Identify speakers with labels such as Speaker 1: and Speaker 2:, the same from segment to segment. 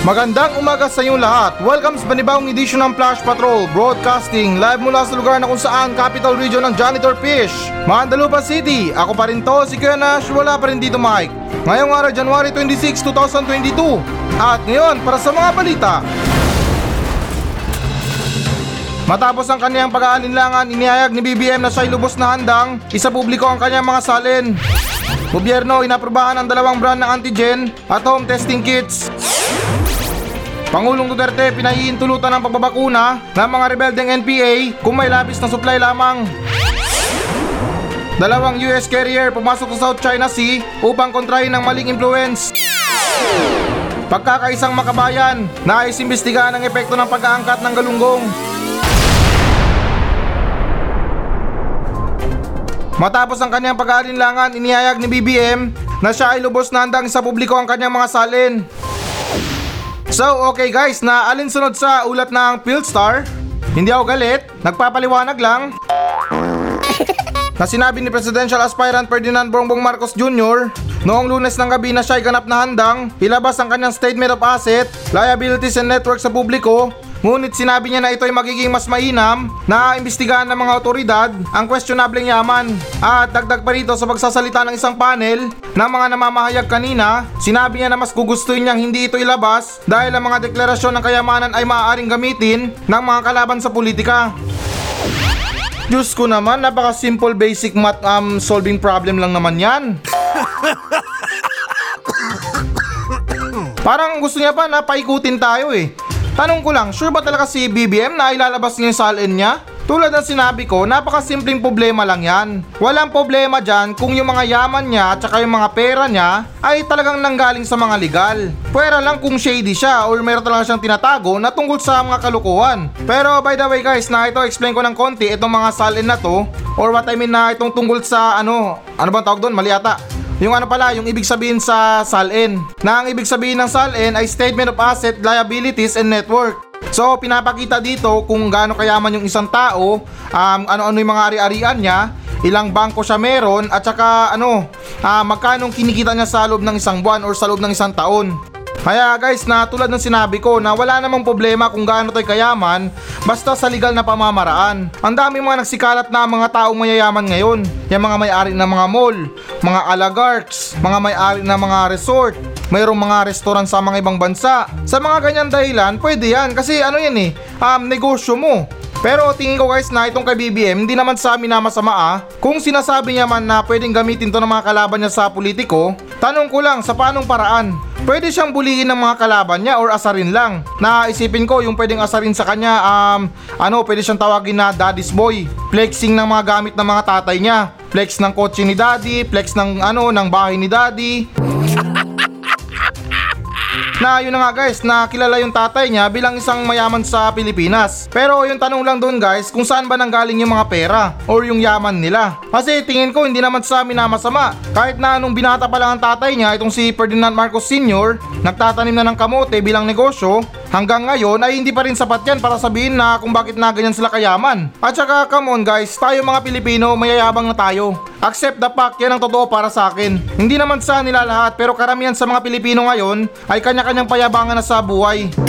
Speaker 1: Magandang umaga sa inyong lahat. Welcome sa panibawang edisyon ng Flash Patrol Broadcasting live mula sa lugar na kung saan capital region ng Janitor Fish, Mandalupa City. Ako pa rin to, si Kuya Nash, wala pa rin dito Mike. Ngayong araw, January 26, 2022. At ngayon, para sa mga balita. Matapos ang kanyang pag-aalinlangan, inihayag ni BBM na siya'y lubos na handang isa publiko ang kanyang mga salin. Gobyerno inaprubahan ang dalawang brand ng antigen at home testing kits. Pangulong Duterte pinahihintulutan ng pagbabakuna ng mga rebeldeng NPA kung may labis na supply lamang. Dalawang US carrier pumasok sa South China Sea upang kontrahin ng maling influence. Pagkakaisang makabayan, nais imbestigahan ang epekto ng pag-aangkat ng galunggong. Matapos ang kanyang pag-aalinlangan, inihayag ni BBM na siya ay lubos na handang sa publiko ang kanyang mga salin. So okay guys, na alinsunod sa ulat ng Philstar, hindi ako galit, nagpapaliwanag lang na sinabi ni Presidential Aspirant Ferdinand Bongbong Marcos Jr. noong lunes ng gabi na siya ay ganap na handang ilabas ang kanyang Statement of Asset, Liabilities and Network sa publiko Ngunit sinabi niya na ito ay magiging mas mainam na imbestigahan ng mga otoridad ang questionableng yaman. At dagdag pa rito sa pagsasalita ng isang panel ng mga namamahayag kanina, sinabi niya na mas gugustuhin niyang hindi ito ilabas dahil ang mga deklarasyon ng kayamanan ay maaaring gamitin ng mga kalaban sa politika. Diyos ko naman, napaka simple basic math um, solving problem lang naman yan. Parang gusto niya pa na paikutin tayo eh. Tanong ko lang, sure ba talaga si BBM na ilalabas niya yung salin niya? Tulad ng sinabi ko, napakasimpleng problema lang yan. Walang problema dyan kung yung mga yaman niya at saka yung mga pera niya ay talagang nanggaling sa mga legal. Pwera lang kung shady siya or meron talaga siyang tinatago na tungkol sa mga kalukuhan. Pero by the way guys, na ito explain ko ng konti itong mga salin na to or what I mean na itong tungkol sa ano, ano bang tawag doon? Mali ata. Yung ano pala, yung ibig sabihin sa SALN. Na ang ibig sabihin ng SALN ay Statement of Asset, Liabilities and Network. So, pinapakita dito kung gaano kayaman yung isang tao, um, ano-ano yung mga ari-arian niya, ilang bangko siya meron, at saka ano, uh, magkano kinikita niya sa loob ng isang buwan or sa loob ng isang taon. Kaya guys, na tulad ng sinabi ko na wala namang problema kung gaano tayo kayaman basta sa legal na pamamaraan. Ang daming mga nagsikalat na mga taong mayayaman ngayon. Yung mga may-ari ng mga mall, mga alagarts, mga may-ari ng mga resort, mayroong mga restaurant sa mga ibang bansa. Sa mga ganyan dahilan, pwede yan kasi ano yan eh, um, negosyo mo. Pero tingin ko guys na itong kay BBM hindi naman sa amin na masama ah. Kung sinasabi niya man na pwedeng gamitin to ng mga kalaban niya sa politiko, tanong ko lang sa paanong paraan? Pwede siyang buliin ng mga kalaban niya or asarin lang. Naisipin ko yung pwedeng asarin sa kanya um, ano pwede siyang tawagin na daddy's boy. Flexing ng mga gamit ng mga tatay niya. Flex ng kotse ni daddy, flex ng ano ng bahay ni daddy. Na yun na nga guys, na kilala yung tatay niya bilang isang mayaman sa Pilipinas. Pero yung tanong lang doon guys, kung saan ba nanggaling yung mga pera or yung yaman nila. Kasi tingin ko hindi naman sa amin na masama. Kahit na nung binata pa lang ang tatay niya, itong si Ferdinand Marcos Sr., nagtatanim na ng kamote bilang negosyo, hanggang ngayon ay hindi pa rin sapat yan para sabihin na kung bakit na ganyan sila kayaman. At saka come on guys, tayo mga Pilipino, mayayabang na tayo. Accept the fact, yan ang totoo para sa akin. Hindi naman sa nila lahat pero karamihan sa mga Pilipino ngayon ay kanya-kanyang payabangan na sa buhay.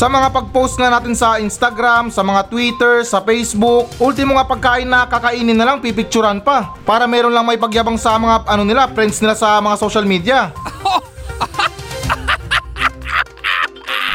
Speaker 1: sa mga pag-post na natin sa Instagram, sa mga Twitter, sa Facebook, ultimo nga pagkain na kakainin na lang pipicturan pa para meron lang may pagyabang sa mga ano nila, friends nila sa mga social media.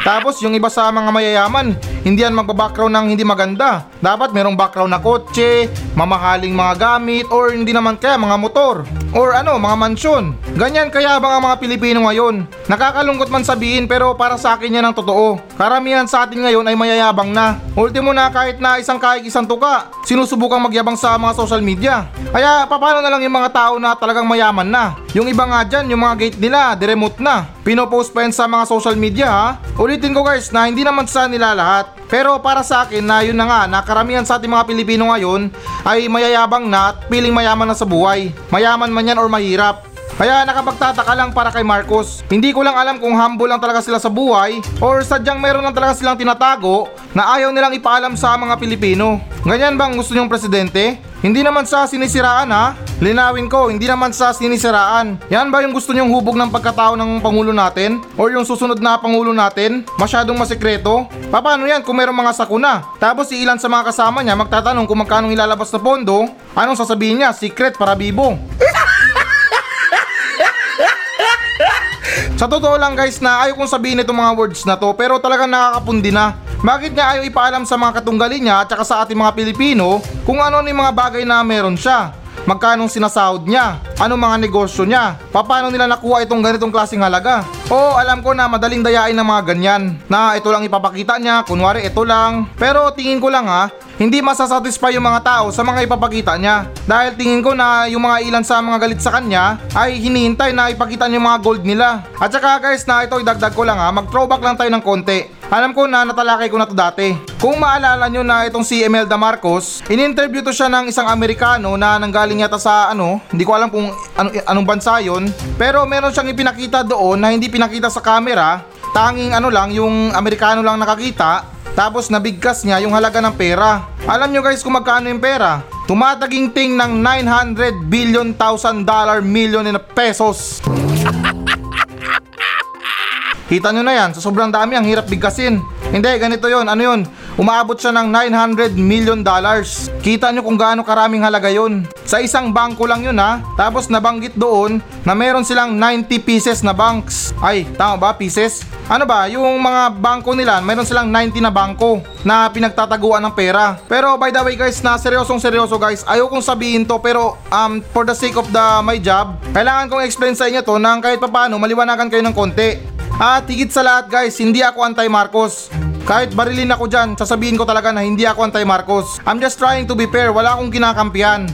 Speaker 1: Tapos yung iba sa mga mayayaman, hindi yan magba-background ng hindi maganda. Dapat merong background na kotse, mamahaling mga gamit, or hindi naman kaya mga motor, or ano, mga mansyon. Ganyan kaya bang ang mga Pilipino ngayon? Nakakalungkot man sabihin pero para sa akin yan ang totoo. Karamihan sa atin ngayon ay mayayabang na. Ultimo na kahit na isang kahit isang tuka, sinusubukang magyabang sa mga social media. Kaya paano na lang yung mga tao na talagang mayaman na? Yung iba nga dyan, yung mga gate nila, diremote na. Pinopost pa yan sa mga social media ha. Ulitin ko guys na hindi naman sa nila lahat. Pero para sa akin na yun na nga na karamihan sa ating mga Pilipino ngayon ay mayayabang na at piling mayaman na sa buhay. Mayaman man yan or mahirap. Kaya nakapagtataka lang para kay Marcos. Hindi ko lang alam kung humble lang talaga sila sa buhay or sadyang meron lang talaga silang tinatago na ayaw nilang ipaalam sa mga Pilipino. Ganyan bang gusto niyong presidente? Hindi naman sa sinisiraan ha. Linawin ko, hindi naman sa sinisiraan. Yan ba yung gusto nyong hubog ng pagkatao ng Pangulo natin? Or yung susunod na Pangulo natin? Masyadong masikreto? Paano yan kung merong mga sakuna? Tapos si ilan sa mga kasama niya magtatanong kung magkano ilalabas na pondo? Anong sasabihin niya? Secret para bibo. Sa totoo lang guys na ayaw kong sabihin itong mga words na to pero talagang nakakapundi na. Bakit nga ayaw ipaalam sa mga katunggali niya at saka sa ating mga Pilipino kung ano ni mga bagay na meron siya? Magkano sinasahod niya? Anong mga negosyo niya? Paano nila nakuha itong ganitong klaseng halaga? Oo, alam ko na madaling dayain ng mga ganyan. Na ito lang ipapakita niya, kunwari ito lang. Pero tingin ko lang ha, hindi masasatisfy yung mga tao sa mga ipapakita niya. Dahil tingin ko na yung mga ilan sa mga galit sa kanya ay hinihintay na ipakita niya yung mga gold nila. At saka guys na ito idagdag ko lang ha, mag throwback lang tayo ng konti. Alam ko na natalakay ko na to dati. Kung maalala nyo na itong si Imelda Marcos, in-interview to siya ng isang Amerikano na nanggaling yata sa ano, hindi ko alam kung ano, anong bansa yon. Pero meron siyang ipinakita doon na hindi pinakita sa camera, tanging ano lang, yung Amerikano lang nakakita, tapos nabigkas niya yung halaga ng pera. Alam nyo guys kung magkano yung pera? Tumataginting ng 900 billion thousand dollar million in pesos. Kita nyo na yan, sa sobrang dami ang hirap bigkasin. Hindi, ganito yon ano yun? Umaabot siya ng 900 million dollars. Kita nyo kung gaano karaming halaga yon. Sa isang bangko lang yun ha. Tapos nabanggit doon na meron silang 90 pieces na banks. Ay, tama ba? Pieces? Ano ba? Yung mga bangko nila, meron silang 90 na bangko na pinagtataguan ng pera. Pero by the way guys, na seryosong seryoso guys, ayaw kong sabihin to pero um, for the sake of the my job, kailangan kong explain sa inyo to nang kahit papano maliwanagan kayo ng konti. At higit sa lahat guys, hindi ako anti-Marcos. Kahit barilin ako dyan, sasabihin ko talaga na hindi ako anti-Marcos. I'm just trying to be fair, wala akong kinakampihan.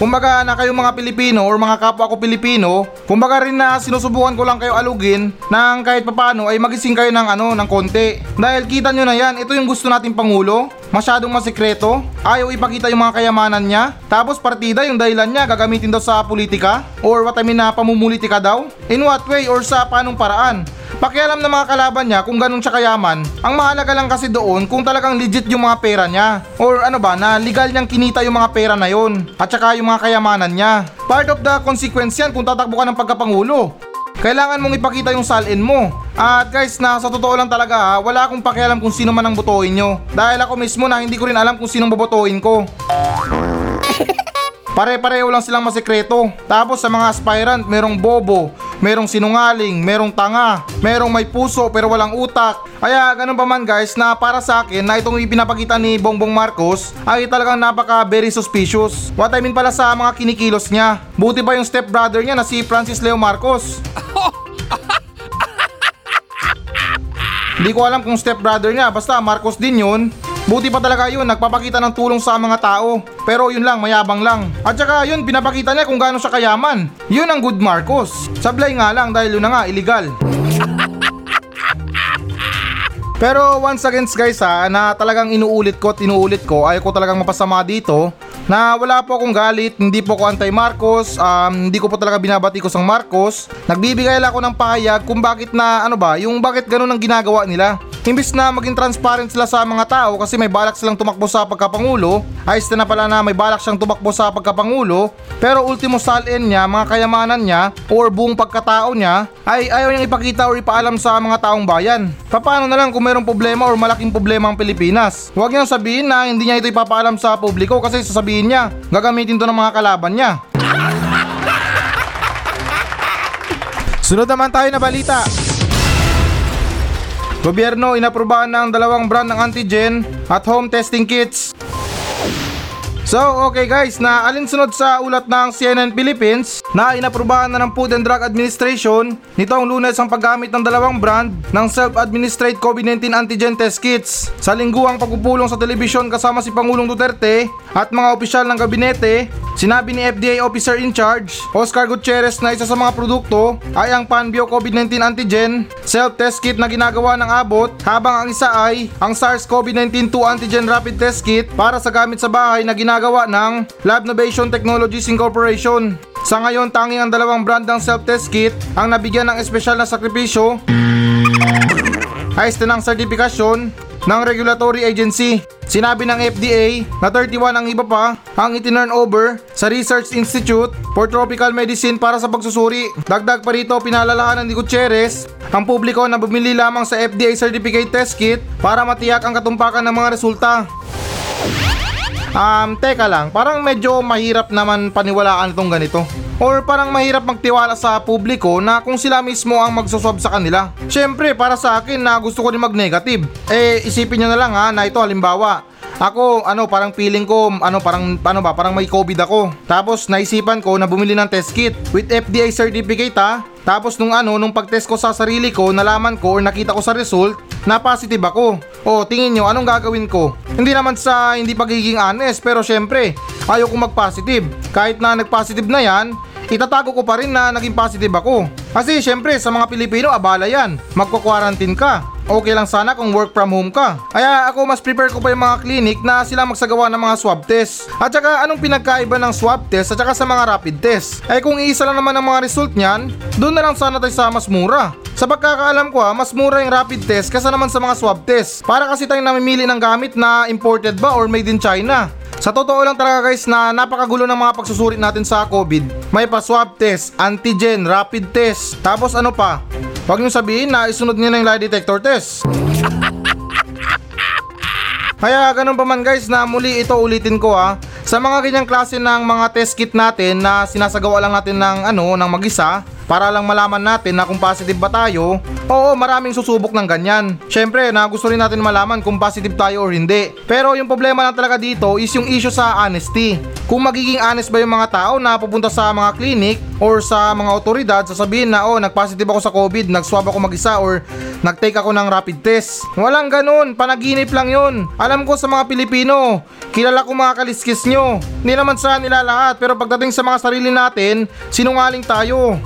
Speaker 1: Kumbaga na kayong mga Pilipino or mga kapwa ko Pilipino, kumbaga rin na sinusubukan ko lang kayo alugin nang kahit papano ay magising kayo ng ano ng konti. Dahil kita nyo na yan, ito yung gusto nating pangulo. Masyadong masikreto, ayaw ipakita yung mga kayamanan niya. Tapos partida yung dahilan niya gagamitin daw sa politika or what I mean na pamumulitika daw. In what way or sa panong paraan? Pakialam ng mga kalaban niya kung ganun siya kayaman. Ang mahalaga lang kasi doon kung talagang legit yung mga pera niya. Or ano ba, na legal niyang kinita yung mga pera na yon. At saka yung mga kayamanan niya. Part of the consequence yan kung tatakbo ka ng pagkapangulo. Kailangan mong ipakita yung salin mo. At guys, na sa totoo lang talaga ha, wala akong pakialam kung sino man ang botohin nyo. Dahil ako mismo na hindi ko rin alam kung sinong bobotohin ko. Pare-pareho lang silang masekreto. Tapos sa mga aspirant, merong bobo, merong sinungaling, merong tanga, merong may puso pero walang utak. Kaya ganun pa man guys na para sa akin na itong ipinapakita ni Bongbong Marcos ay talagang napaka very suspicious. What I mean pala sa mga kinikilos niya. Buti pa yung stepbrother niya na si Francis Leo Marcos. Hindi ko alam kung stepbrother niya, basta Marcos din yun. Buti pa talaga yun, nagpapakita ng tulong sa mga tao. Pero yun lang, mayabang lang. At saka yun, pinapakita niya kung gaano siya kayaman. Yun ang good Marcos. Sablay nga lang dahil yun na nga, illegal. Pero once again guys ha, na talagang inuulit ko at inuulit ko, ayaw ko talagang mapasama dito na wala po akong galit, hindi po ako anti-Marcos, um, hindi ko po talaga binabati ko sang Marcos. Nagbibigay lang ako ng pahayag kung bakit na ano ba, yung bakit ganun ang ginagawa nila. Imbis na maging transparent sila sa mga tao kasi may balak silang tumakbo sa pagkapangulo, ayos na pala na may balak siyang tumakbo sa pagkapangulo, pero ultimo salin niya, mga kayamanan niya, or buong pagkatao niya, ay ayaw niyang ipakita or ipaalam sa mga taong bayan. Paano na lang kung mayroong problema or malaking problema ang Pilipinas? Huwag niyang sabihin na hindi niya ito ipapaalam sa publiko kasi sasabihin niya, gagamitin to ng mga kalaban niya. Sunod naman tayo na balita. Gobyerno inaprubahan ng dalawang brand ng antigen at home testing kits. So, okay guys, na alinsunod sa ulat ng CNN Philippines na inaprubahan na ng Food and Drug Administration nitong lunes ang paggamit ng dalawang brand ng self-administered COVID-19 antigen test kits. Sa lingguang pagpupulong sa telebisyon kasama si Pangulong Duterte at mga opisyal ng gabinete, sinabi ni FDA Officer in Charge, Oscar Gutierrez na isa sa mga produkto ay ang Panbio COVID-19 antigen self-test kit na ginagawa ng abot habang ang isa ay ang SARS-CoV-19 2 antigen rapid test kit para sa gamit sa bahay na ginagawa ng Lab Novation Technologies Incorporation. Sa ngayon, tanging ang dalawang brand ng self-test kit ang nabigyan ng espesyal na sakripisyo na ng sertifikasyon ng regulatory agency. Sinabi ng FDA na 31 ang iba pa ang itinurn over sa Research Institute for Tropical Medicine para sa pagsusuri. Dagdag pa rito, pinalalahanan ni Gutierrez ang publiko na bumili lamang sa FDA Certificate Test Kit para matiyak ang katumpakan ng mga resulta. Um, teka lang, parang medyo mahirap naman paniwalaan itong ganito. Or parang mahirap magtiwala sa publiko na kung sila mismo ang magsuswab sa kanila. Siyempre, para sa akin na gusto ko rin mag-negative. Eh, isipin nyo na lang ha, na ito halimbawa, ako, ano, parang feeling ko, ano, parang, ano ba, parang may COVID ako. Tapos, naisipan ko na bumili ng test kit with FDA certificate ha. Tapos, nung ano, nung pag-test ko sa sarili ko, nalaman ko or nakita ko sa result, na positive ako. O, tingin nyo, anong gagawin ko? Hindi naman sa hindi pagiging honest, pero syempre, ayaw ko mag-positive. Kahit na nag-positive na yan, itatago ko pa rin na naging positive ako. Kasi syempre, sa mga Pilipino, abala yan. Magko-quarantine ka. Okay lang sana kung work from home ka. Kaya ako mas prepare ko pa yung mga clinic na sila magsagawa ng mga swab test. At saka anong pinagkaiba ng swab test at saka sa mga rapid test? Eh kung iisa lang naman ang mga result niyan, doon na lang sana tayo sa mas mura. Sa pagkakaalam ko ha, mas mura yung rapid test kasa naman sa mga swab test. Para kasi tayong namimili ng gamit na imported ba or made in China. Sa totoo lang talaga guys na napakagulo ng mga pagsusuri natin sa COVID. May pa swab test, antigen, rapid test, tapos ano pa? Huwag nyo sabihin na isunod nyo na yung lie detector test. Kaya ganun pa man guys na muli ito ulitin ko ha. Sa mga ganyang klase ng mga test kit natin na sinasagawa lang natin ng ano ng mag-isa para lang malaman natin na kung positive ba tayo, oo maraming susubok ng ganyan. Syempre na gusto rin natin malaman kung positive tayo or hindi. Pero yung problema lang talaga dito is yung issue sa honesty. Kung magiging honest ba yung mga tao na pupunta sa mga clinic or sa mga otoridad sasabihin na oh nagpositive ako sa COVID, nagswab ako mag-isa or nagtake ako ng rapid test. Walang ganun, panaginip lang yun. Alam ko sa mga Pilipino, kilala ko mga kaliskis nyo. Hindi naman sa nila lahat pero pagdating sa mga sarili natin, sinungaling tayo.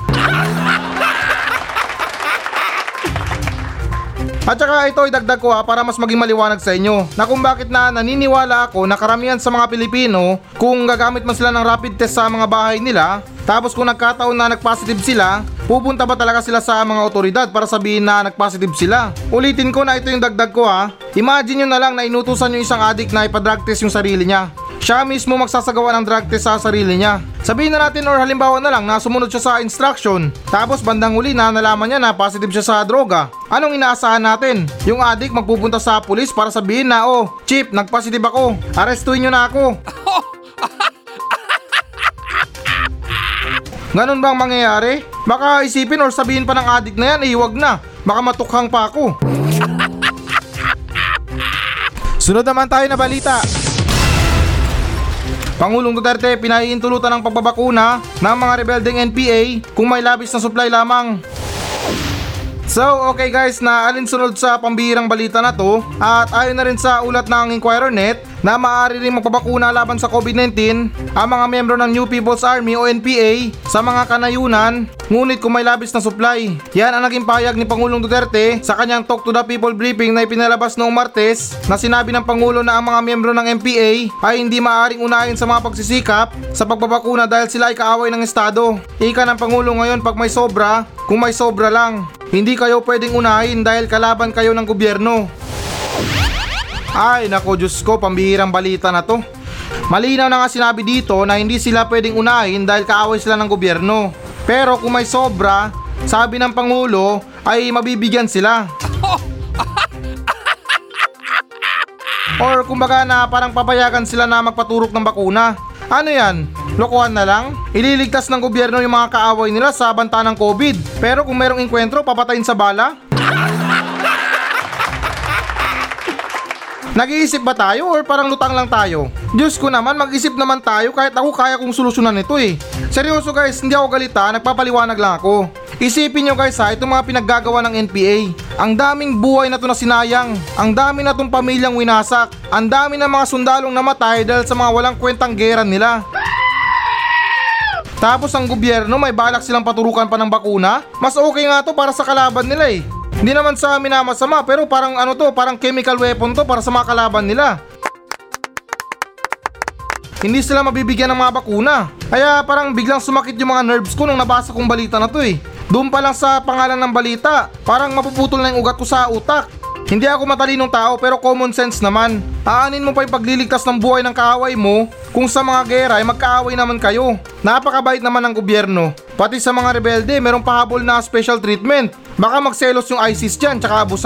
Speaker 1: At saka ito idagdag ko ha para mas maging maliwanag sa inyo na kung bakit na naniniwala ako na karamihan sa mga Pilipino kung gagamit man sila ng rapid test sa mga bahay nila tapos kung nagkataon na nagpositive sila pupunta ba talaga sila sa mga otoridad para sabihin na nagpositive sila? Ulitin ko na ito yung dagdag ko ha imagine nyo na lang na inutusan yung isang addict na ipadrag test yung sarili niya siya mismo magsasagawa ng drug test sa sarili niya. Sabihin na natin or halimbawa na lang na sumunod siya sa instruction. Tapos bandang huli na nalaman niya na positive siya sa droga. Anong inaasahan natin? Yung addict magpupunta sa pulis para sabihin na oh, Chip, nagpositive ako. Arestuin niyo na ako. Ganun bang mangyayari? Baka isipin or sabihin pa ng addict na yan, eh wag na. Baka matukhang pa ako. Sunod naman tayo na balita. Pangulong Duterte pinahihintulutan ng pagbabakuna ng mga rebeldeng NPA kung may labis na supply lamang. So, okay guys, na alinsunod sa pambihirang balita na to at ayon na rin sa ulat ng Inquirer.net na maaari rin magpabakuna laban sa COVID-19 ang mga membro ng New People's Army o NPA sa mga kanayunan ngunit kung may labis na supply. Yan ang naging payag ni Pangulong Duterte sa kanyang Talk to the People briefing na ipinalabas noong Martes na sinabi ng Pangulo na ang mga membro ng NPA ay hindi maaaring unahin sa mga pagsisikap sa pagbabakuna dahil sila ay kaaway ng Estado. Ika ng Pangulo ngayon pag may sobra, kung may sobra lang. Hindi kayo pwedeng unahin dahil kalaban kayo ng gobyerno. Ay nako Diyos ko, pambihirang balita na to. Malinaw na nga sinabi dito na hindi sila pwedeng unahin dahil kaaway sila ng gobyerno. Pero kung may sobra, sabi ng Pangulo ay mabibigyan sila. Or kumbaga na parang papayagan sila na magpaturok ng bakuna. Ano yan? Lokohan na lang? Ililigtas ng gobyerno yung mga kaaway nila sa banta ng COVID. Pero kung merong inkwentro, papatayin sa bala? Nag-iisip ba tayo or parang lutang lang tayo? Diyos ko naman, mag-isip naman tayo kahit ako kaya kong solusyonan ito eh. Seryoso guys, hindi ako galita, nagpapaliwanag lang ako. Isipin nyo guys ha, itong mga pinaggagawa ng NPA. Ang daming buhay na to na sinayang. Ang dami na tong pamilyang winasak. Ang dami na mga sundalong namatay dahil sa mga walang kwentang gera nila. Tapos ang gobyerno may balak silang paturukan pa ng bakuna? Mas okay nga to para sa kalaban nila eh. Hindi naman sa amin na masama pero parang ano to, parang chemical weapon to para sa mga kalaban nila. Hindi sila mabibigyan ng mga bakuna. Kaya parang biglang sumakit yung mga nerves ko nung nabasa kong balita na to eh. Doon pa lang sa pangalan ng balita, parang mapuputol na yung ugat ko sa utak. Hindi ako matalinong tao pero common sense naman. Aanin mo pa yung pagliligtas ng buhay ng kaaway mo kung sa mga gera ay magkaaway naman kayo. Napakabait naman ng gobyerno. Pati sa mga rebelde, merong pahabol na special treatment. Baka magselos yung ISIS dyan tsaka Abu.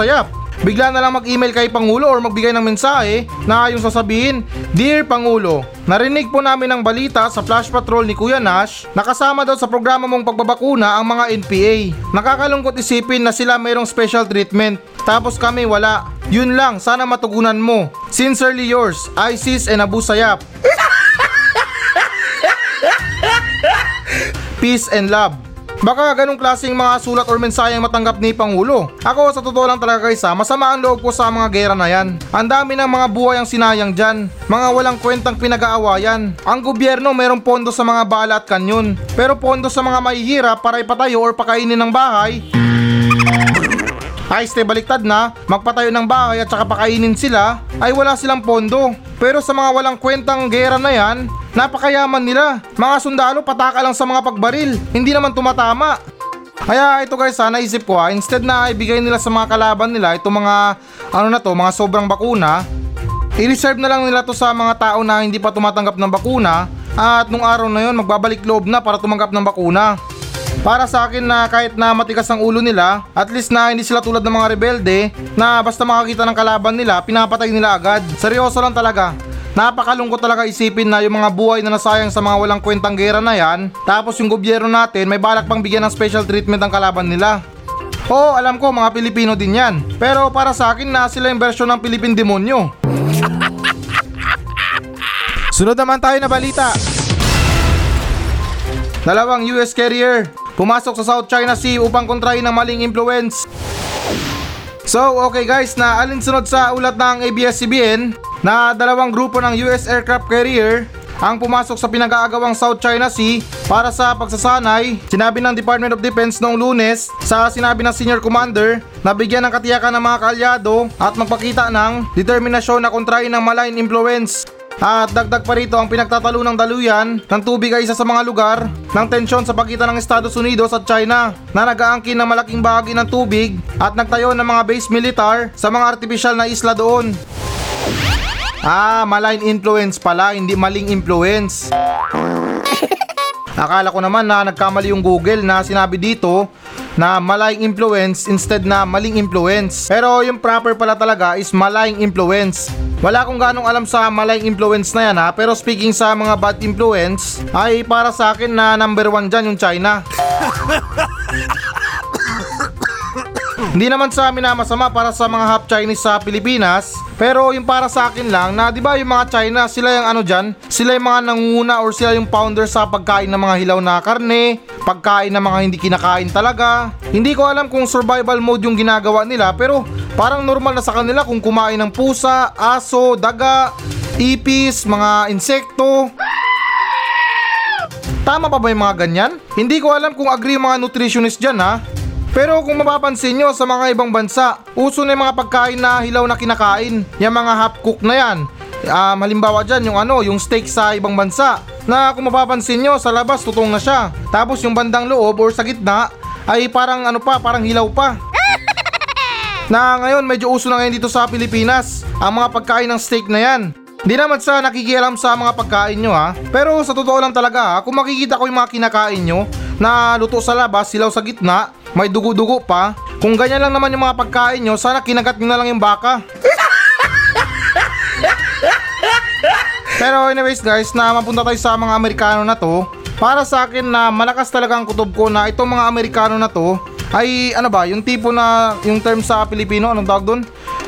Speaker 1: Bigla na lang mag-email kay Pangulo or magbigay ng mensahe na yung sasabihin, Dear Pangulo, narinig po namin ang balita sa flash patrol ni Kuya Nash na kasama daw sa programa mong pagbabakuna ang mga NPA. Nakakalungkot isipin na sila mayroong special treatment. Tapos kami wala. Yun lang, sana matugunan mo. Sincerely yours, ISIS and Abu Sayyaf. Peace and love. Baka ganong klaseng mga sulat or mensahe ang matanggap ni Pangulo. Ako sa totoo lang talaga guys ha, masama ang loob ko sa mga gera na yan. Ang dami ng mga buhay ang sinayang dyan. Mga walang kwentang pinag-aawayan. Ang gobyerno mayroong pondo sa mga bala at kanyon. Pero pondo sa mga mahihirap para ipatayo or pakainin ng bahay, ay ste baliktad na, magpatayo ng bahay at saka pakainin sila, ay wala silang pondo. Pero sa mga walang kwentang gera na yan, napakayaman nila. Mga sundalo pataka lang sa mga pagbaril, hindi naman tumatama. Kaya ito guys ha, naisip ko ha, instead na ibigay nila sa mga kalaban nila itong mga, ano na to, mga sobrang bakuna, i-reserve na lang nila to sa mga tao na hindi pa tumatanggap ng bakuna at nung araw na yon magbabalik loob na para tumanggap ng bakuna. Para sa akin na kahit na matigas ang ulo nila, at least na hindi sila tulad ng mga rebelde na basta makakita ng kalaban nila, pinapatay nila agad. Seryoso lang talaga. Napakalungkot talaga isipin na yung mga buhay na nasayang sa mga walang kwentang gera na yan, tapos yung gobyerno natin may balak pang bigyan ng special treatment ang kalaban nila. Oo, alam ko mga Pilipino din yan. Pero para sa akin na sila yung version ng Pilipin Demonyo. Sunod naman tayo na balita. Dalawang US carrier pumasok sa South China Sea upang kontrahin ng maling influence. So, okay guys, na alinsunod sa ulat ng ABS-CBN na dalawang grupo ng US aircraft carrier ang pumasok sa pinag-aagawang South China Sea para sa pagsasanay, sinabi ng Department of Defense noong lunes sa sinabi ng senior commander na bigyan ng katiyakan ng mga kaalyado at magpakita ng determinasyon na kontrahin ng malign influence. At dagdag pa rito ang pinagtatalo ng daluyan ng tubig ay isa sa mga lugar ng tensyon sa pagitan ng Estados Unidos at China na nag-aangkin ng malaking bahagi ng tubig at nagtayo ng mga base militar sa mga artificial na isla doon. Ah, malign influence pala, hindi maling influence. Akala ko naman na nagkamali yung Google na sinabi dito na malign influence instead na maling influence. Pero yung proper pala talaga is malign influence. Wala akong ganong alam sa malign influence na yan ha, pero speaking sa mga bad influence, ay para sa akin na number one dyan yung China. Hindi naman sa amin na masama para sa mga half Chinese sa Pilipinas, pero yung para sa akin lang na 'di ba yung mga China, sila yung ano diyan, sila yung mga nangunguna or sila yung founder sa pagkain ng mga hilaw na karne, pagkain ng mga hindi kinakain talaga. Hindi ko alam kung survival mode yung ginagawa nila, pero parang normal na sa kanila kung kumain ng pusa, aso, daga, ipis, mga insekto. Tama pa ba yung mga ganyan? Hindi ko alam kung agree yung mga nutritionist dyan ha. Pero kung mapapansin nyo sa mga ibang bansa, uso na yung mga pagkain na hilaw na kinakain. Yung mga half cook na yan. Um, halimbawa dyan yung ano, yung steak sa ibang bansa. Na kung mapapansin nyo, sa labas tutong na siya. Tapos yung bandang loob or sa gitna, ay parang ano pa, parang hilaw pa. Na ngayon medyo uso na ngayon dito sa Pilipinas, ang mga pagkain ng steak na yan. Di naman sa nakikialam sa mga pagkain nyo ha. Pero sa totoo lang talaga ha, kung makikita ko yung mga kinakain nyo na luto sa labas, silaw sa gitna, may dugo-dugo pa. Kung ganyan lang naman yung mga pagkain nyo, sana kinagat nyo na lang yung baka. Pero anyways guys, na mapunta tayo sa mga Amerikano na to. Para sa akin na malakas talaga ang kutob ko na itong mga Amerikano na to ay ano ba, yung tipo na yung term sa Pilipino, anong tawag doon?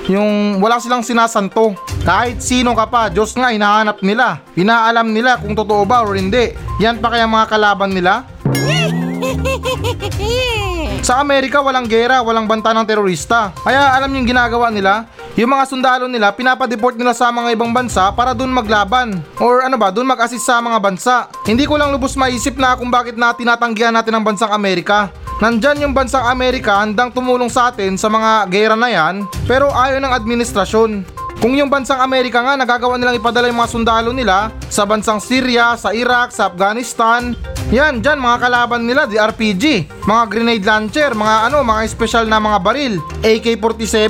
Speaker 1: Yung wala silang sinasanto. Kahit sino ka pa, Diyos nga hinahanap nila. Inaalam nila kung totoo ba or hindi. Yan pa kaya mga kalaban nila? Sa Amerika walang gera, walang banta ng terorista. Kaya alam yung ginagawa nila, yung mga sundalo nila pinapadeport nila sa mga ibang bansa para doon maglaban. Or ano ba, doon mag-assist sa mga bansa. Hindi ko lang lubos maisip na kung bakit na tinatanggihan natin ang bansang Amerika. Nandyan yung bansang Amerika handang tumulong sa atin sa mga gera na yan, pero ayaw ng administrasyon. Kung yung bansang Amerika nga nagagawa nilang ipadala yung mga sundalo nila sa bansang Syria, sa Iraq, sa Afghanistan, yan, dyan mga kalaban nila, the RPG, mga grenade launcher, mga ano, mga special na mga baril, AK-47.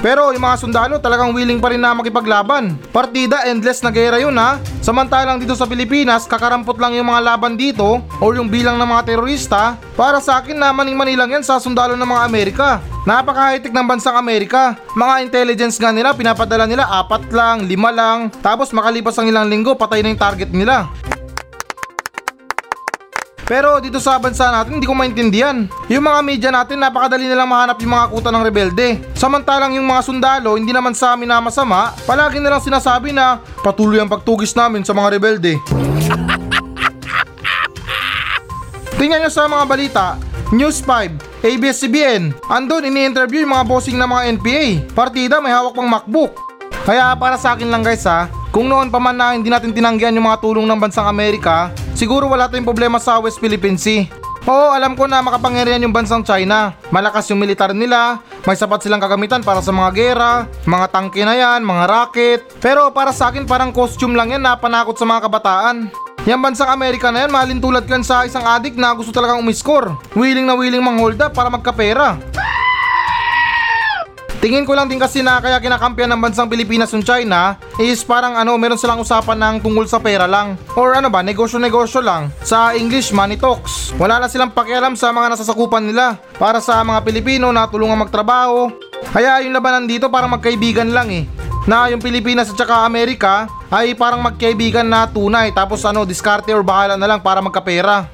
Speaker 1: Pero yung mga sundalo talagang willing pa rin na makipaglaban. Partida endless na gera yun ha. Samantalang dito sa Pilipinas, kakarampot lang yung mga laban dito o yung bilang ng mga terorista. Para sa akin na maning-mani lang yan sa sundalo ng mga Amerika. Napaka-high-tech ng bansang Amerika. Mga intelligence nga nila, pinapadala nila apat lang, lima lang. Tapos makalipas ang ilang linggo, patay na yung target nila. Pero dito sa bansa natin hindi ko maintindihan. Yung mga media natin napakadali nilang mahanap yung mga kuta ng rebelde. Samantalang yung mga sundalo hindi naman sa amin na masama, palagi nilang sinasabi na patuloy ang pagtugis namin sa mga rebelde. Tingnan nyo sa mga balita, News 5, ABS-CBN, andun ini-interview yung mga bossing ng mga NPA. Partida may hawak pang MacBook. Kaya para sa akin lang guys ha, kung noon pa man na hindi natin tinanggihan yung mga tulong ng bansang Amerika, siguro wala tayong problema sa West Philippine Sea. Oo, alam ko na makapangyarihan yung bansang China. Malakas yung militar nila, may sapat silang kagamitan para sa mga gera, mga tangke na yan, mga rocket. Pero para sa akin parang costume lang yan na panakot sa mga kabataan. Yang bansang Amerika na yan, mahalin tulad kan sa isang adik na gusto talagang umiskor. Willing na willing mang hold up para magkapera. Tingin ko lang din kasi na kaya kinakampiyan ng bansang Pilipinas yung China is parang ano, meron silang usapan ng tungkol sa pera lang. Or ano ba, negosyo-negosyo lang. Sa English, money talks. Wala na silang pakialam sa mga nasasakupan nila. Para sa mga Pilipino na tulungan magtrabaho. Kaya yung labanan dito parang magkaibigan lang eh. Na yung Pilipinas at saka Amerika ay parang magkaibigan na tunay tapos ano, diskarte or bahala na lang para magkapera.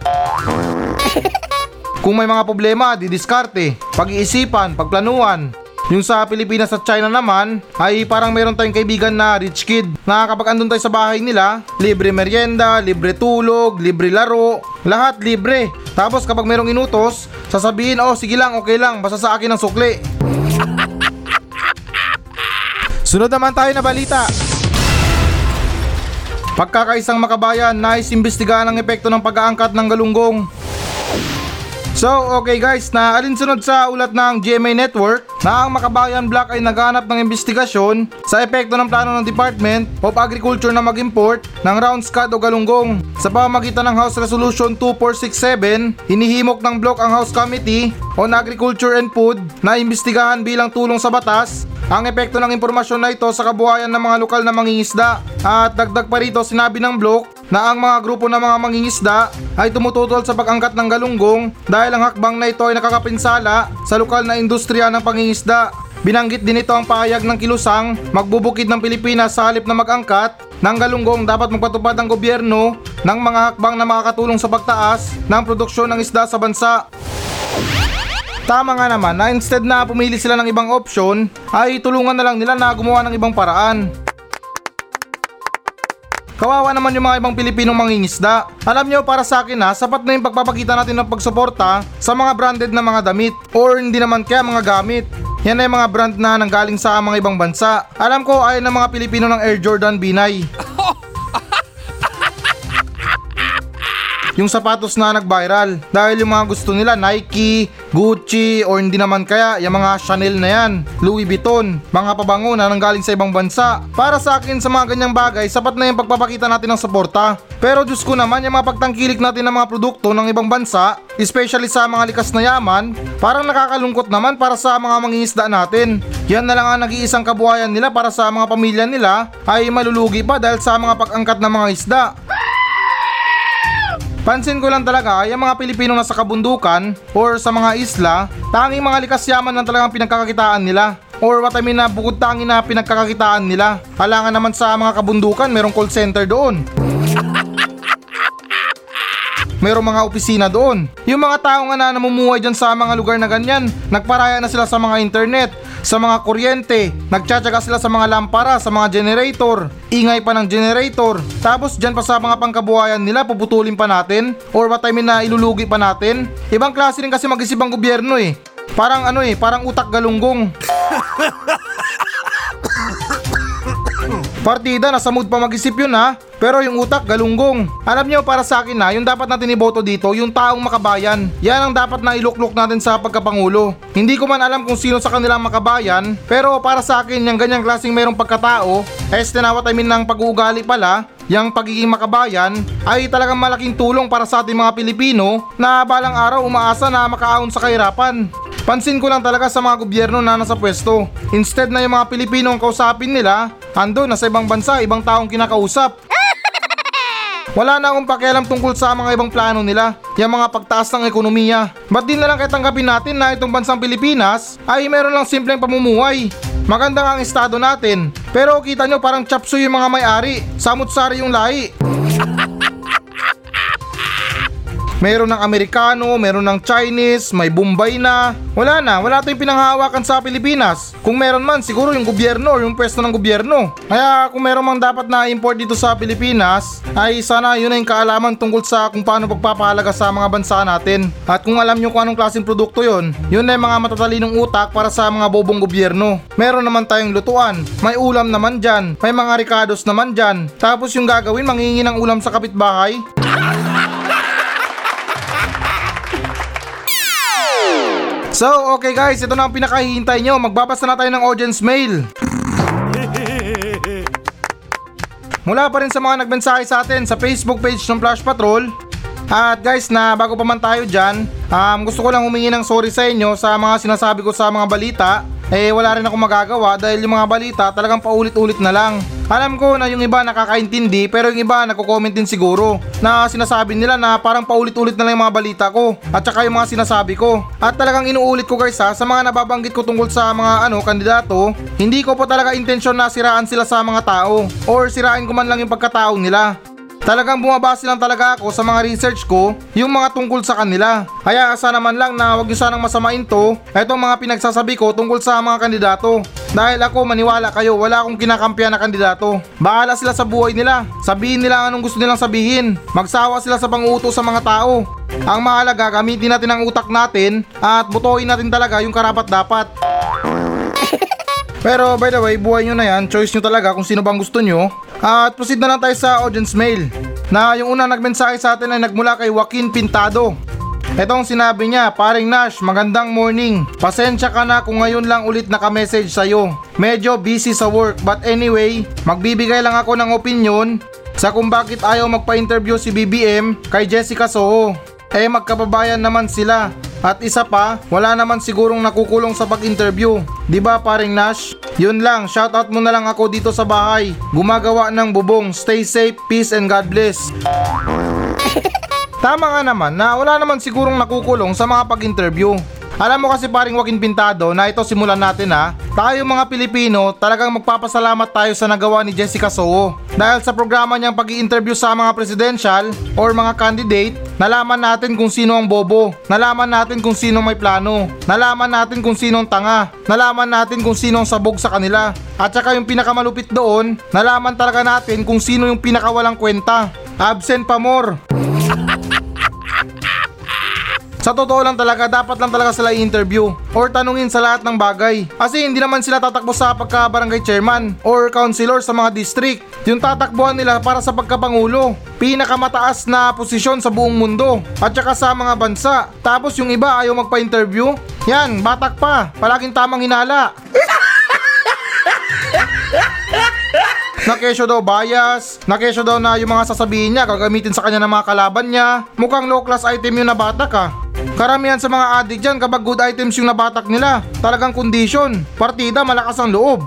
Speaker 1: Kung may mga problema, didiskarte, pag-iisipan, pagplanuan. Yung sa Pilipinas at China naman ay parang meron tayong kaibigan na rich kid na kapag andun tayo sa bahay nila, libre merienda, libre tulog, libre laro, lahat libre. Tapos kapag merong inutos, sasabihin, oh sige lang, okay lang, basta sa akin ang sukli. Sunod naman tayo na balita. Pagkakaisang makabayan, nais imbestigahan ang epekto ng pag-aangkat ng galunggong. So, okay guys, na alinsunod sa ulat ng GMA Network na ang Makabayan Block ay naghanap ng investigasyon sa epekto ng plano ng Department of Agriculture na mag-import ng round scad o galunggong. Sa pamamagitan ng House Resolution 2467, hinihimok ng block ang House Committee on Agriculture and Food na imbestigahan bilang tulong sa batas ang epekto ng impormasyon na ito sa kabuhayan ng mga lokal na mangingisda. At dagdag pa rito sinabi ng block na ang mga grupo ng mga mangingisda ay tumututol sa pag-angkat ng galunggong dahil ang hakbang na ito ay nakakapinsala sa lokal na industriya ng pangingisda. Binanggit din ito ang pahayag ng kilusang magbubukid ng Pilipinas sa halip na mag-angkat ng galunggong dapat magpatupad ang gobyerno ng mga hakbang na makakatulong sa pagtaas ng produksyon ng isda sa bansa. Tama nga naman na instead na pumili sila ng ibang option ay tulungan na lang nila na gumawa ng ibang paraan. Kawawa naman yung mga ibang Pilipinong mangingisda. Alam nyo, para sa akin ha, sapat na yung pagpapakita natin ng pagsuporta sa mga branded na mga damit or hindi naman kaya mga gamit. Yan ay mga brand na nanggaling sa mga ibang bansa. Alam ko ayaw ng mga Pilipino ng Air Jordan Binay. Yung sapatos na nag-viral. Dahil yung mga gusto nila Nike, Gucci, or hindi naman kaya yung mga Chanel na yan, Louis Vuitton, mga pabango na nanggaling sa ibang bansa. Para sa akin sa mga ganyang bagay, sapat na yung pagpapakita natin ng suporta. Pero Diyos ko naman, yung mga pagtangkilik natin ng mga produkto ng ibang bansa, especially sa mga likas na yaman, parang nakakalungkot naman para sa mga mangingisda natin. Yan na lang ang nag-iisang kabuhayan nila para sa mga pamilya nila ay malulugi pa dahil sa mga pag-angkat ng mga isda. Pansin ko lang talaga, yung mga Pilipino na sa kabundukan or sa mga isla, tanging mga likas yaman lang talagang pinagkakakitaan nila. Or what I mean na bukod tanging na pinagkakakitaan nila. Halangan naman sa mga kabundukan, merong call center doon. Merong mga opisina doon. Yung mga tao nga na namumuhay dyan sa mga lugar na ganyan, nagparaya na sila sa mga internet, sa mga kuryente, nagtsatsaga sila sa mga lampara, sa mga generator, ingay pa ng generator. Tapos dyan pa sa mga pangkabuhayan nila, puputulin pa natin, or what I mean na ilulugi pa natin. Ibang klase rin kasi mag-isip gobyerno eh. Parang ano eh, parang utak galunggong. Partida, nasa mood pa mag-isip yun ha. Pero yung utak, galunggong. Alam nyo, para sa akin na, yung dapat natin iboto dito, yung taong makabayan. Yan ang dapat na iluklok natin sa pagkapangulo. Hindi ko man alam kung sino sa kanilang makabayan, pero para sa akin, yung ganyang klaseng mayroong pagkatao, este na what I mean ng pag-uugali pala, yung pagiging makabayan ay talagang malaking tulong para sa ating mga Pilipino na balang araw umaasa na makaahon sa kahirapan. Pansin ko lang talaga sa mga gobyerno na nasa pwesto. Instead na yung mga Pilipino ang kausapin nila, ando nasa ibang bansa, ibang taong kinakausap. Wala na akong pakialam tungkol sa mga ibang plano nila, yung mga pagtaas ng ekonomiya. Ba't di na lang kaya tanggapin natin na itong bansang Pilipinas ay meron lang simpleng pamumuhay. Maganda nga ang estado natin, pero kita nyo parang chapso yung mga may-ari, samut-sari yung lahi. Meron ng Amerikano, meron ng Chinese, may Bombay na. Wala na, wala tayong pinanghahawakan sa Pilipinas. Kung meron man, siguro yung gobyerno or yung pwesto ng gobyerno. Kaya kung meron mang dapat na import dito sa Pilipinas, ay sana yun na yung kaalaman tungkol sa kung paano pagpapahalaga sa mga bansa natin. At kung alam nyo kung anong klaseng produkto yon, yun na yung mga matatalinong utak para sa mga bobong gobyerno. Meron naman tayong lutuan, may ulam naman dyan, may mga ricados naman dyan. Tapos yung gagawin, mangingi ng ulam sa kapitbahay. So, okay guys, ito na ang pinakahihintay nyo. Magbabasa na tayo ng audience mail. Mula pa rin sa mga nagmensahe sa atin sa Facebook page ng Flash Patrol. At guys, na bago pa man tayo dyan, um, gusto ko lang humingi ng sorry sa inyo sa mga sinasabi ko sa mga balita. Eh, wala rin ako magagawa dahil yung mga balita talagang paulit-ulit na lang. Alam ko na yung iba nakakaintindi pero yung iba nagko-comment din siguro na sinasabi nila na parang paulit-ulit na lang yung mga balita ko at saka yung mga sinasabi ko. At talagang inuulit ko guys ha sa mga nababanggit ko tungkol sa mga ano kandidato, hindi ko po talaga intensyon na siraan sila sa mga tao or sirain ko man lang yung pagkatao nila. Talagang bumabase lang talaga ako sa mga research ko yung mga tungkol sa kanila. Kaya asa naman lang na wag nyo sanang masamain to itong mga pinagsasabi ko tungkol sa mga kandidato. Dahil ako maniwala kayo wala akong kinakampiyan na kandidato. Bahala sila sa buhay nila. Sabihin nila anong gusto nilang sabihin. Magsawa sila sa panguto sa mga tao. Ang mahalaga gamitin natin ang utak natin at butuin natin talaga yung karapat dapat. Pero by the way, buhay nyo na yan, choice nyo talaga kung sino bang gusto nyo. At proceed na lang tayo sa audience mail. Na yung unang nagmensahe sa atin ay nagmula kay Joaquin Pintado. Etong sinabi niya, paring Nash, magandang morning. Pasensya ka na kung ngayon lang ulit naka-message sa'yo. Medyo busy sa work, but anyway, magbibigay lang ako ng opinion sa kung bakit ayaw magpa-interview si BBM kay Jessica Soho. Eh magkababayan naman sila. At isa pa, wala naman sigurong nakukulong sa pag-interview. 'Di ba paring Nash? Yun lang, shoutout mo na lang ako dito sa bahay. Gumagawa ng bubong. Stay safe, peace and God bless. Tama nga naman na wala naman sigurong nakukulong sa mga pag-interview. Alam mo kasi paring Joaquin Pintado na ito simulan natin ha. Tayo mga Pilipino talagang magpapasalamat tayo sa nagawa ni Jessica Soho. Dahil sa programa niyang pag interview sa mga presidential or mga candidate, nalaman natin kung sino ang bobo. Nalaman natin kung sino may plano. Nalaman natin kung sino ang tanga. Nalaman natin kung sino ang sabog sa kanila. At saka yung pinakamalupit doon, nalaman talaga natin kung sino yung pinakawalang kwenta. Absent pa more. Sa totoo lang talaga, dapat lang talaga sila i-interview or tanungin sa lahat ng bagay. Kasi hindi naman sila tatakbo sa pagka-barangay chairman or councilor sa mga district. Yung tatakbuhan nila para sa pagkapangulo. Pinakamataas na posisyon sa buong mundo at saka sa mga bansa. Tapos yung iba ayaw magpa-interview. Yan, batak pa. Palaging tamang hinala. Nakesyo daw bias, nakesyo daw na yung mga sasabihin niya gagamitin sa kanya ng mga kalaban niya. Mukhang low class item yung nabatak ah. Karamihan sa mga addict dyan kapag good items yung nabatak nila, talagang condition, partida malakas ang loob.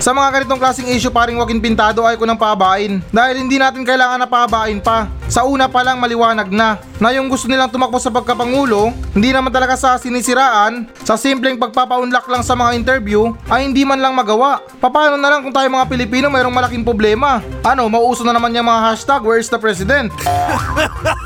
Speaker 1: Sa mga ganitong klaseng issue paring Joaquin Pintado ay ko nang pahabain dahil hindi natin kailangan na pahabain pa. Sa una pa lang maliwanag na na yung gusto nilang tumakbo sa pagkapangulo, hindi naman talaga sa sinisiraan, sa simpleng pagpapaunlak lang sa mga interview ay hindi man lang magawa. Paano na lang kung tayo mga Pilipino mayroong malaking problema? Ano, mauuso na naman yung mga hashtag where's the president?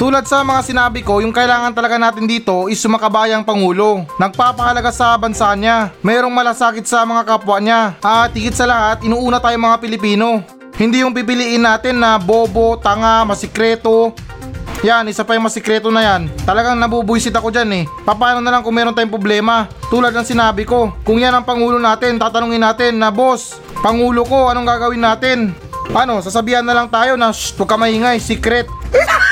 Speaker 1: Tulad sa mga sinabi ko, yung kailangan talaga natin dito is sumakabayang pangulo. Nagpapahalaga sa bansa niya. Mayroong malasakit sa mga kapwa niya. At higit sa lahat, inuuna tayo mga Pilipino. Hindi yung pipiliin natin na bobo, tanga, masikreto. Yan, isa pa yung masikreto na yan. Talagang nabubuisit ako dyan eh. Paano na lang kung meron tayong problema? Tulad ng sinabi ko, kung yan ang pangulo natin, tatanungin natin na boss, pangulo ko, anong gagawin natin? Ano, sasabihan na lang tayo na shh, huwag ka maingay, secret.